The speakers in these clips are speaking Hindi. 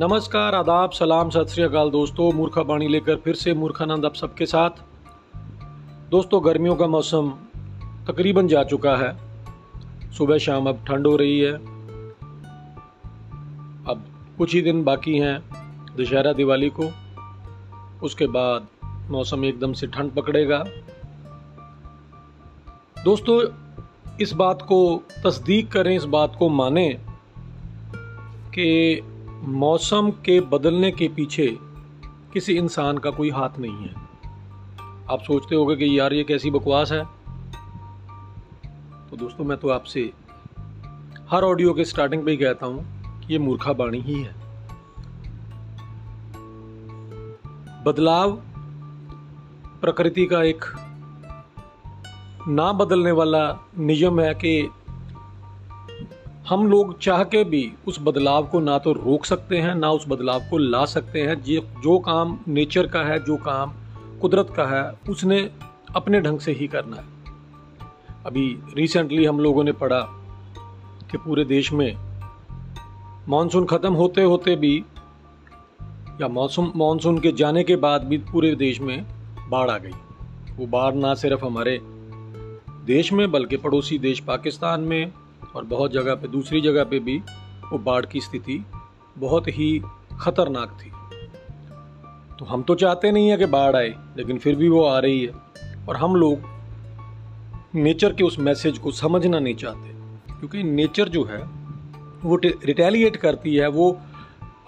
नमस्कार, आदाब, सलाम, सत श्री अकाल दोस्तों मूर्खा बाणी लेकर फिर से मूर्खानंद आप सबके साथ। दोस्तों, गर्मियों का मौसम तकरीबन जा चुका है। सुबह शाम अब ठंड हो रही है। अब कुछ ही दिन बाकी हैं दशहरा दिवाली को। उसके बाद मौसम एकदम से ठंड पकड़ेगा। दोस्तों, इस बात को तस्दीक करें, इस बात को माने कि मौसम के बदलने के पीछे किसी इंसान का कोई हाथ नहीं है। आप सोचते होगे कि यार ये कैसी बकवास है। तो दोस्तों, मैं तो आपसे हर ऑडियो के स्टार्टिंग पे ही कहता हूँ कि ये मूर्खा बाणी ही है। बदलाव प्रकृति का एक ना बदलने वाला नियम है कि हम लोग चाह के भी उस बदलाव को ना तो रोक सकते हैं, ना उस बदलाव को ला सकते हैं। जो जो काम नेचर का है, जो काम कुदरत का है, उसने अपने ढंग से ही करना है। अभी रिसेंटली हम लोगों ने पढ़ा कि पूरे देश में मानसून ख़त्म होते होते भी या मौसम मानसून के जाने के बाद भी पूरे देश में बाढ़ आ गई। वो बाढ़ ना सिर्फ़ हमारे देश में, बल्कि पड़ोसी देश पाकिस्तान में और बहुत जगह पे, दूसरी जगह पे भी वो बाढ़ की स्थिति बहुत ही खतरनाक थी। तो हम तो चाहते नहीं है कि बाढ़ आए, लेकिन फिर भी वो आ रही है। और हम लोग नेचर के उस मैसेज को समझना नहीं चाहते, क्योंकि नेचर जो है, वो रिटेलिएट करती है, वो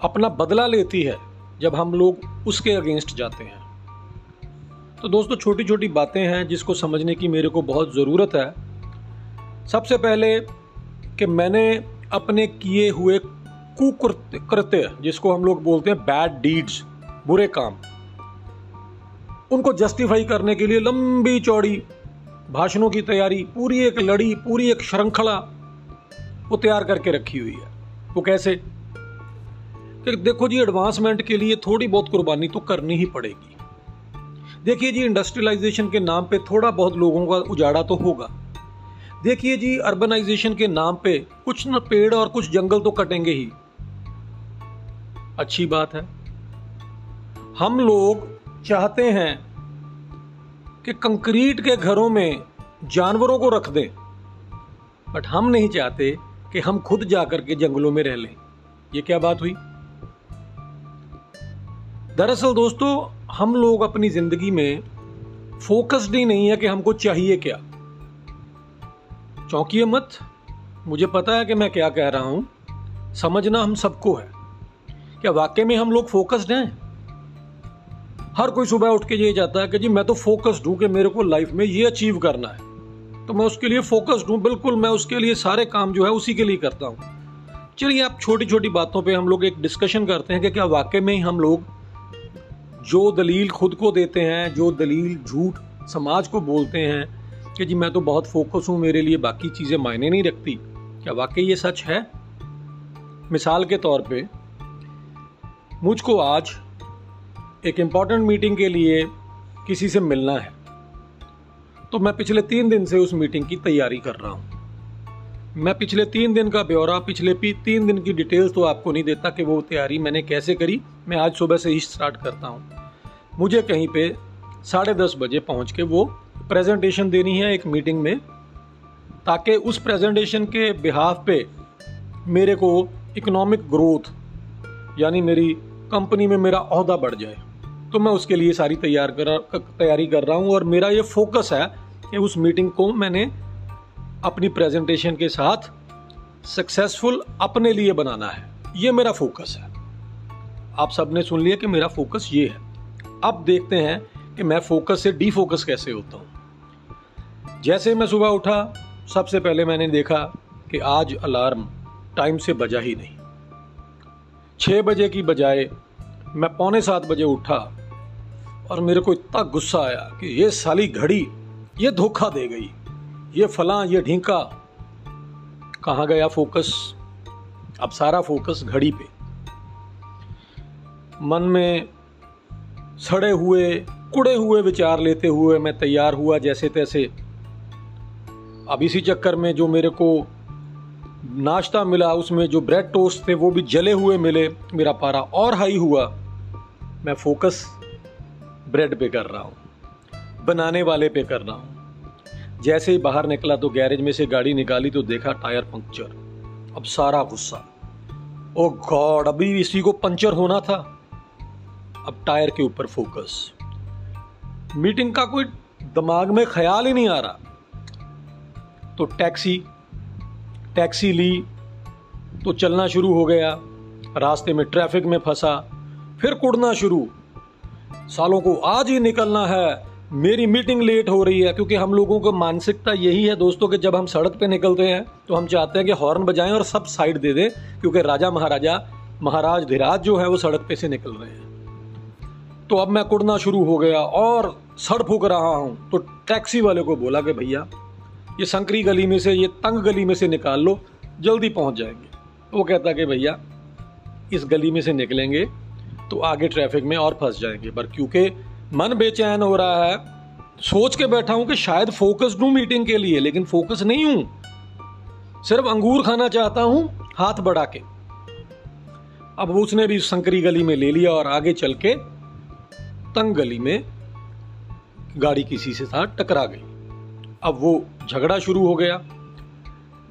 अपना बदला लेती है, जब हम लोग उसके अगेंस्ट जाते हैं। तो दोस्तों छोटी छोटी बातें हैं जिसको समझने की मेरे को बहुत ज़रूरत है। सबसे पहले कि मैंने अपने किए हुए कुकृत्य जिसको हम लोग बोलते हैं बैड डीड्स बुरे काम, उनको जस्टिफाई करने के लिए लंबी चौड़ी भाषणों की तैयारी, पूरी एक लड़ी, पूरी एक श्रृंखला वो तैयार करके रखी हुई है। वो कैसे? कि देखो जी एडवांसमेंट के लिए थोड़ी बहुत कुर्बानी तो करनी ही पड़ेगी। देखिए जी इंडस्ट्रियलाइजेशन के नाम पे थोड़ा बहुत लोगों का उजाड़ा तो होगा। देखिए जी अर्बनाइजेशन के नाम पे कुछ न पेड़ और कुछ जंगल तो कटेंगे ही। अच्छी बात है। हम लोग चाहते हैं कि कंक्रीट के घरों में जानवरों को रख दें बट हम नहीं चाहते कि हम खुद जाकर के जंगलों में रह लें। ये क्या बात हुई? दरअसल दोस्तों, हम लोग अपनी ज़िंदगी में फोकस्ड ही नहीं है कि हमको चाहिए क्या। चौंकिए मत। मुझे पता है कि मैं क्या कह रहा हूँ। समझना हम सबको है। क्या वाकई में हम लोग फोकस्ड हैं? हर कोई सुबह उठ के ये जाता है कि जी, मैं तो फोकस्ड हूँ कि मेरे को लाइफ में ये अचीव करना है। तो मैं उसके लिए फोकस्ड हूँ। बिल्कुल, मैं उसके लिए सारे काम जो है उसी के लिए करता हूँ। चलिए, आप छोटी छोटी बातों पे हम लोग एक डिस्कशन करते हैं कि क्या वाकई में हम लोग जो दलील खुद को देते हैं, जो दलील झूठ समाज को बोलते हैं कि जी मैं तो बहुत फोकस हूँ मेरे लिए, बाकी चीज़ें मायने नहीं रखती। क्या वाकई ये सच है? मिसाल के तौर पे, मुझको आज एक इंपॉर्टेंट मीटिंग के लिए किसी से मिलना है। तो मैं पिछले तीन दिन से उस मीटिंग की तैयारी कर रहा हूँ। मैं पिछले तीन दिन का ब्यौरा, पिछले तीन दिन की डिटेल्स तो आपको नहीं देता कि वो तैयारी मैंने कैसे करी। मैं आज सुबह से ही स्टार्ट करता हूँ। मुझे कहीं पे साढ़े दस बजे पहुँच के वो प्रेजेंटेशन देनी है एक मीटिंग में, ताकि उस प्रेजेंटेशन के बिहाफ पे मेरे को इकोनॉमिक ग्रोथ यानी मेरी कंपनी में मेरा अहदा बढ़ जाए। तो मैं उसके लिए सारी तैयार कर, तैयारी कर रहा हूँ, और मेरा ये फोकस है कि उस मीटिंग को मैंने अपनी प्रेजेंटेशन के साथ सक्सेसफुल अपने लिए बनाना है। ये मेरा फोकस है। आप सबने सुन लिया कि मेरा फोकस ये है। अब देखते हैं कि मैं फोकस से डी फोकस कैसे होता हूँ? जैसे मैं सुबह उठा, सबसे पहले मैंने देखा कि आज अलार्म टाइम से बजा ही नहीं। छः बजे की बजाय मैं पौने सात बजे उठा और मेरे को इतना गुस्सा आया कि ये साली घड़ी, ये धोखा दे गई, ये फला, ये ढींका। कहाँ गया फोकस अब सारा फोकस घड़ी पे। मन में सड़े हुए कुड़े हुए विचार लेते हुए मैं तैयार हुआ जैसे तैसे। अब इसी चक्कर में जो मेरे को नाश्ता मिला, उसमें जो ब्रेड टोस्ट थे, वो भी जले हुए मिले, मेरा पारा और हाई हुआ। मैं फोकस ब्रेड पे कर रहा हूँ, बनाने वाले पे कर रहा हूँ। जैसे ही बाहर निकला तो गैरेज में से गाड़ी निकाली तो देखा टायर पंक्चर। अब सारा गुस्सा। ओ गॉड, अभी इसी को पंचर होना था। अब टायर के ऊपर फोकस। मीटिंग का कोई दिमाग में ख्याल ही नहीं आ रहा। तो टैक्सी टैक्सी ली तो चलना शुरू हो गया। रास्ते में ट्रैफ़िक में फंसा, फिर कुड़ना शुरू। सालों को आज ही निकलना है। मेरी मीटिंग लेट हो रही है, क्योंकि हम लोगों को मानसिकता यही है दोस्तों कि जब हम सड़क पे निकलते हैं तो हम चाहते हैं कि हॉर्न बजाएँ और सब साइड दे दें, क्योंकि राजा महाराजा, महाराज धीराज जो है, वो सड़क पे से निकल रहे हैं। तो अब मैं कुड़ना शुरू हो गया और सड़ फूक रहा हूँ। तो टैक्सी वाले को बोला कि भैया, ये संकरी गली में से, ये तंग गली में से निकाल लो, जल्दी पहुँच जाएँगे। वो कहता कि भैया, इस गली में से निकलेंगे तो आगे ट्रैफ़िक में और फंस जाएँगे। पर क्योंकि मन बेचैन हो रहा है, सोच के बैठा हूँ कि शायद फोकस हूँ मीटिंग के लिए, लेकिन फोकस नहीं हूँ। सिर्फ़ अंगूर खाना चाहता हूँ, हाथ बढ़ा के। अब उसने भी संकरी गली में ले लिया और आगे चल के तंग गली में गाड़ी किसी से साथ टकरा गई। अब वो झगड़ा शुरू हो गया।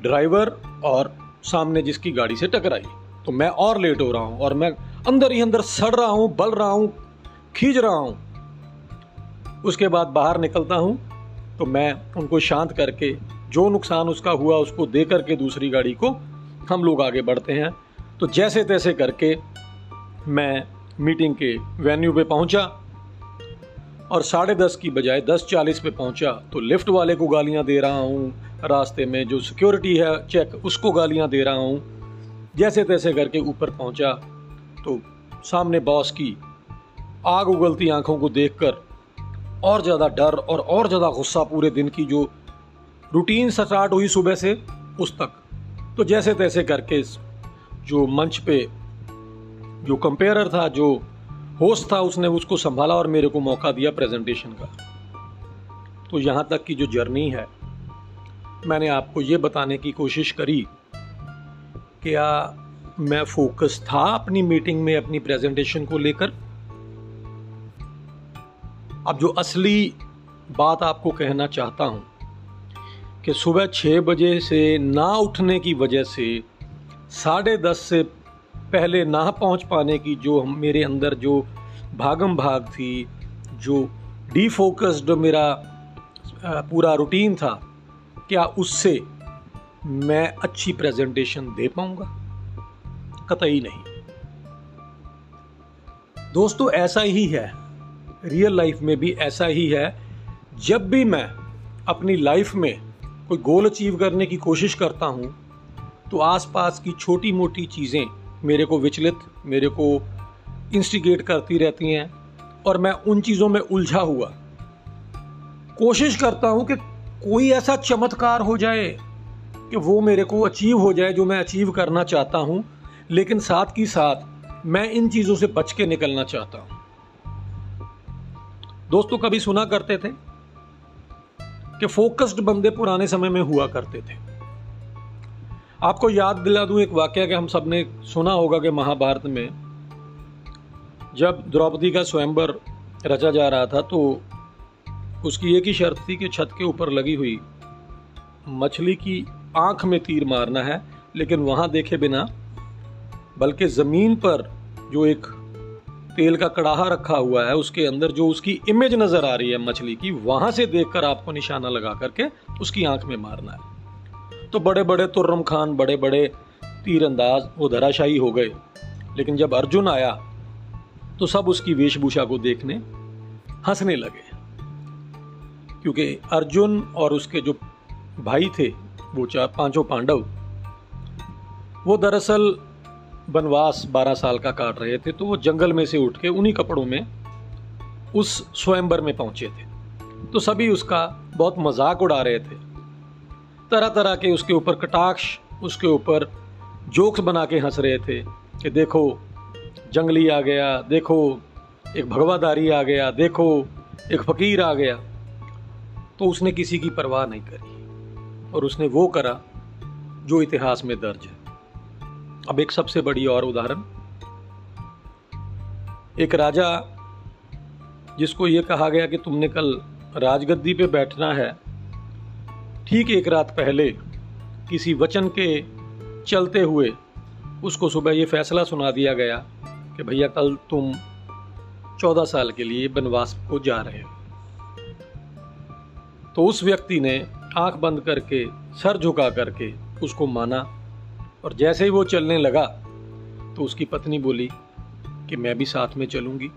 ड्राइवर और सामने जिसकी गाड़ी से टकराई। तो मैं और लेट हो रहा हूँ और मैं अंदर ही अंदर सड़ रहा हूँ, बल रहा हूँ, खींच रहा हूँ। उसके बाद बाहर निकलता हूँ तो मैं उनको शांत करके, जो नुकसान उसका हुआ उसको दे करके दूसरी गाड़ी को हम लोग आगे बढ़ते हैं। तो जैसे तैसे करके मैं मीटिंग के वेन्यू पे पहुँचा। और साढ़े दस की बजाय दस चालीस पे पहुँचा तो लिफ्ट वाले को गालियाँ दे रहा हूँ। रास्ते में जो सिक्योरिटी है चेक उसको गालियाँ दे रहा हूँ। जैसे तैसे करके ऊपर पहुँचा तो सामने बॉस की आग उगलती आँखों को देखकर और ज़्यादा डर और और ज़्यादा गुस्सा पूरे दिन की जो रूटीन स्टार्ट हुई सुबह से, उस तक। तो जैसे तैसे करके जो मंच पे जो कंपेयर था, जो होस्ट था उसने, उसको संभाला और मेरे को मौका दिया प्रेजेंटेशन का। तो यहाँ तक की जो जर्नी है, मैंने आपको ये बताने की कोशिश करी क्या मैं फोकस था अपनी मीटिंग में, अपनी प्रेजेंटेशन को लेकर। अब जो असली बात आपको कहना चाहता हूँ कि सुबह छः बजे से ना उठने की वजह से साढ़े दस से पहले ना पहुँच पाने की जो मेरे अंदर जो भागम भाग थी, जो डीफोकस्ड मेरा पूरा रूटीन था, क्या उससे मैं अच्छी प्रेजेंटेशन दे पाऊँगा? कतई नहीं। दोस्तों, ऐसा ही है। रियल लाइफ में भी ऐसा ही है। जब भी मैं अपनी लाइफ में कोई गोल अचीव करने की कोशिश करता हूँ तो आसपास की छोटी मोटी चीज़ें मेरे को विचलित, मेरे को इंस्टिगेट करती रहती हैं और मैं उन चीज़ों में उलझा हुआ। कोशिश करता हूँ कि कोई ऐसा चमत्कार हो जाए कि वो मेरे को अचीव हो जाए जो मैं अचीव करना चाहता हूँ, लेकिन साथ ही साथ मैं इन चीज़ों से बच के निकलना चाहता हूँ। दोस्तों, कभी सुना करते थे कि फोकस्ड बंदे पुराने समय में हुआ करते थे? आपको याद दिला दूँ एक वाक्य कि हम सबने सुना होगा कि महाभारत में जब द्रौपदी का स्वयंवर रचा जा रहा था तो उसकी एक ही शर्त थी कि छत के ऊपर लगी हुई मछली की आँख में तीर मारना है, लेकिन वहाँ देखे बिना, बल्कि ज़मीन पर जो एक तेल का कड़ाहा रखा हुआ है, उसके अंदर जो उसकी इमेज नज़र आ रही है मछली की, वहाँ से देखकर आपको निशाना लगा करके उसकी आँख में मारना है। तो बड़े बड़े तुर्रम खान बड़े बड़े तीरंदाज वो धराशाही हो गए। लेकिन जब अर्जुन आया तो सब उसकी वेशभूषा को देखने हंसने लगे। क्योंकि अर्जुन और उसके जो भाई थे, वो चार पाँचों पांडव, वो दरअसल वनवास बारह साल का काट रहे थे तो वो जंगल में से उठ के उन्हीं कपड़ों में उस स्वयंवर में पहुँचे थे। तो सभी उसका बहुत मज़ाक उड़ा रहे थे। तरह तरह के उसके ऊपर कटाक्ष, उसके ऊपर जोक्स बना के हंस रहे थे कि देखो, जंगली आ गया, देखो, एक भगवादारी आ गया, देखो, एक फकीर आ गया। तो उसने किसी की परवाह नहीं करी और उसने वो करा जो इतिहास में दर्ज है। अब एक सबसे बड़ी और उदाहरण। एक राजा, जिसको ये कहा गया कि तुमने कल राजगद्दी पे बैठना है ठीक एक रात पहले किसी वचन के चलते हुए उसको सुबह ये फैसला सुना दिया गया कि भैया, कल तुम चौदह साल के लिए बनवास को जा रहे हो। तो उस व्यक्ति ने आँख बंद करके, सर झुका करके उसको माना और जैसे ही वो चलने लगा तो उसकी पत्नी बोली कि मैं भी साथ में चलूँगी।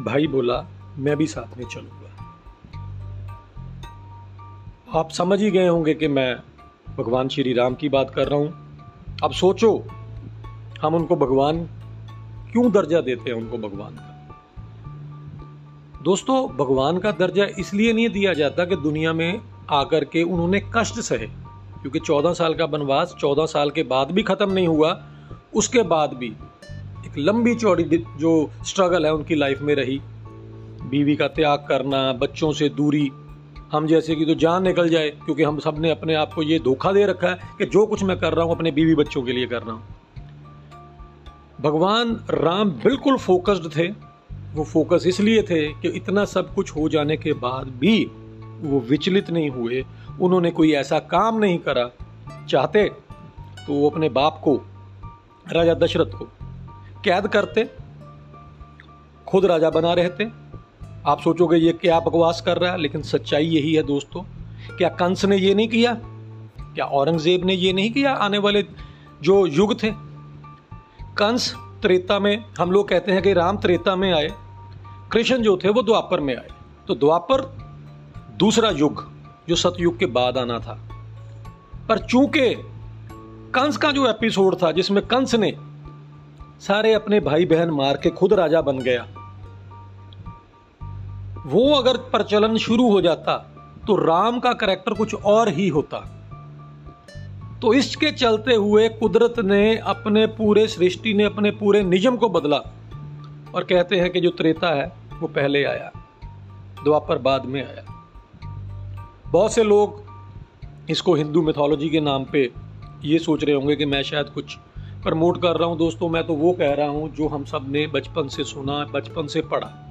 भाई बोला, मैं भी साथ में चलूँगा। आप समझ ही गए होंगे कि मैं भगवान श्री राम की बात कर रहा हूँ। अब सोचो, हम उनको भगवान क्यों दर्जा देते हैं उनको भगवान का? दोस्तों, भगवान का दर्जा इसलिए नहीं दिया जाता कि दुनिया में आकर के उन्होंने कष्ट सहे, क्योंकि चौदह साल का वनवास, चौदह साल के बाद भी खत्म नहीं हुआ। उसके बाद भी एक लंबी चौड़ी जो स्ट्रगल है उनकी लाइफ में रही। बीवी का त्याग करना, बच्चों से दूरी हम जैसे कि तो जान निकल जाए, क्योंकि हम सबने अपने आप को ये धोखा दे रखा है कि जो कुछ मैं कर रहा हूँ, अपने बीवी बच्चों के लिए कर रहा हूँ। भगवान राम बिल्कुल फोकस्ड थे। वो फोकस इसलिए थे कि इतना सब कुछ हो जाने के बाद भी वो विचलित नहीं हुए। उन्होंने कोई ऐसा काम नहीं करा। चाहते तो वो अपने बाप को, राजा दशरथ को कैद करते, खुद राजा बना रहते। आप सोचोगे ये क्या बकवास कर रहा है, लेकिन सच्चाई यही है दोस्तों। क्या कंस ने ये नहीं किया? क्या औरंगज़ेब ने ये नहीं किया आने वाले जो युग थे? कंस त्रेता में, हम लोग कहते हैं कि राम त्रेता में आए, कृष्ण जो थे वो द्वापर में आए। तो द्वापर, दूसरा युग, जो सतयुग के बाद आना था। पर चूँकि कंस का जो एपिसोड था, जिसमें कंस ने सारे अपने भाई बहन मार के खुद राजा बन गया वो अगर प्रचलन शुरू हो जाता तो राम का करेक्टर कुछ और ही होता। तो इसके चलते हुए कुदरत ने अपने पूरे सृष्टि ने अपने पूरे निजम को बदला और कहते हैं कि जो त्रेता है, वो पहले आया, द्वापर बाद में आया। बहुत से लोग इसको हिंदू मिथोलॉजी के नाम पे ये सोच रहे होंगे कि मैं शायद कुछ प्रमोट कर रहा हूँ। दोस्तों, मैं तो वो कह रहा हूँ जो हम सबने बचपन से सुना, बचपन से पढ़ा।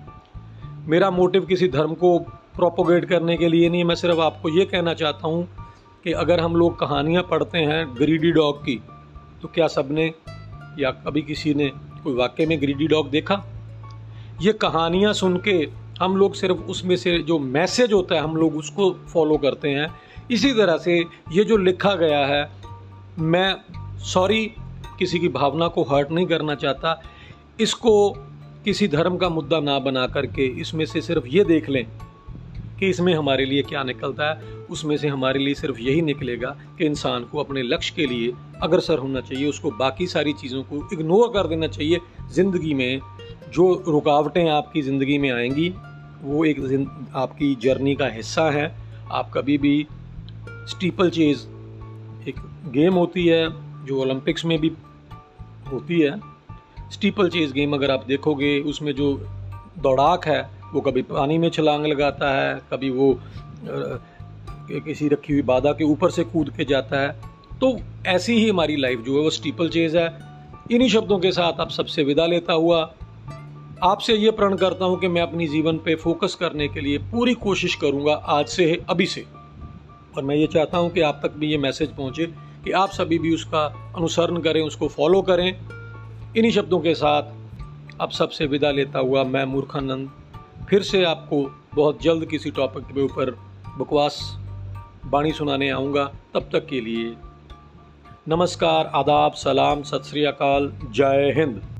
मेरा मोटिव किसी धर्म को प्रोपोगेट करने के लिए नहीं, मैं सिर्फ़ आपको ये कहना चाहता हूँ कि अगर हम लोग कहानियाँ पढ़ते हैं ग्रीडी डॉग की तो क्या सबने या कभी किसी ने कोई वाक्य में ग्रीडी डॉग देखा? ये कहानियाँ सुन के हम लोग सिर्फ़ उसमें से जो मैसेज होता है, हम लोग उसको फॉलो करते हैं। इसी तरह से ये जो लिखा गया है, मैं सॉरी किसी की भावना को हर्ट नहीं करना चाहता। इसको किसी धर्म का मुद्दा ना बना करके इसमें से सिर्फ़ ये देख लें कि इसमें हमारे लिए क्या निकलता है, उसमें से हमारे लिए सिर्फ़ यही निकलेगा कि इंसान को अपने लक्ष्य के लिए अग्रसर होना चाहिए, उसको बाकी सारी चीज़ों को इग्नोर कर देना चाहिए। ज़िंदगी में जो रुकावटें आपकी ज़िंदगी में आएँगी, वो एक आपकी जर्नी का हिस्सा है। आप कभी भी स्टीपल चेज एक गेम होती है, जो ओलंपिक्स में भी होती है। स्टीपल चेज गेम अगर आप देखोगे, उसमें जो दौड़ाक है, वो कभी पानी में छलांग लगाता है, कभी वो किसी रखी हुई बाधा के ऊपर से कूद के जाता है। तो ऐसी ही हमारी लाइफ जो है, वो स्टीपल चेज है। इन्हीं शब्दों के साथ आप सबसे विदा लेता हुआ, आपसे ये प्रण करता हूँ कि मैं अपनी जीवन पे फोकस करने के लिए पूरी कोशिश करूँगा, आज से, अभी से। और मैं ये चाहता हूँ कि आप तक भी ये मैसेज पहुँचे, कि आप सभी भी उसका अनुसरण करें, उसको फॉलो करें। इन्हीं शब्दों के साथ अब सबसे विदा लेता हुआ मैं मूर्खानंद, फिर से आपको बहुत जल्द किसी टॉपिक के ऊपर बकवास, बाणी सुनाने आऊँगा। तब तक के लिए नमस्कार, आदाब, सलाम, सत श्री अकाल, जय हिंद।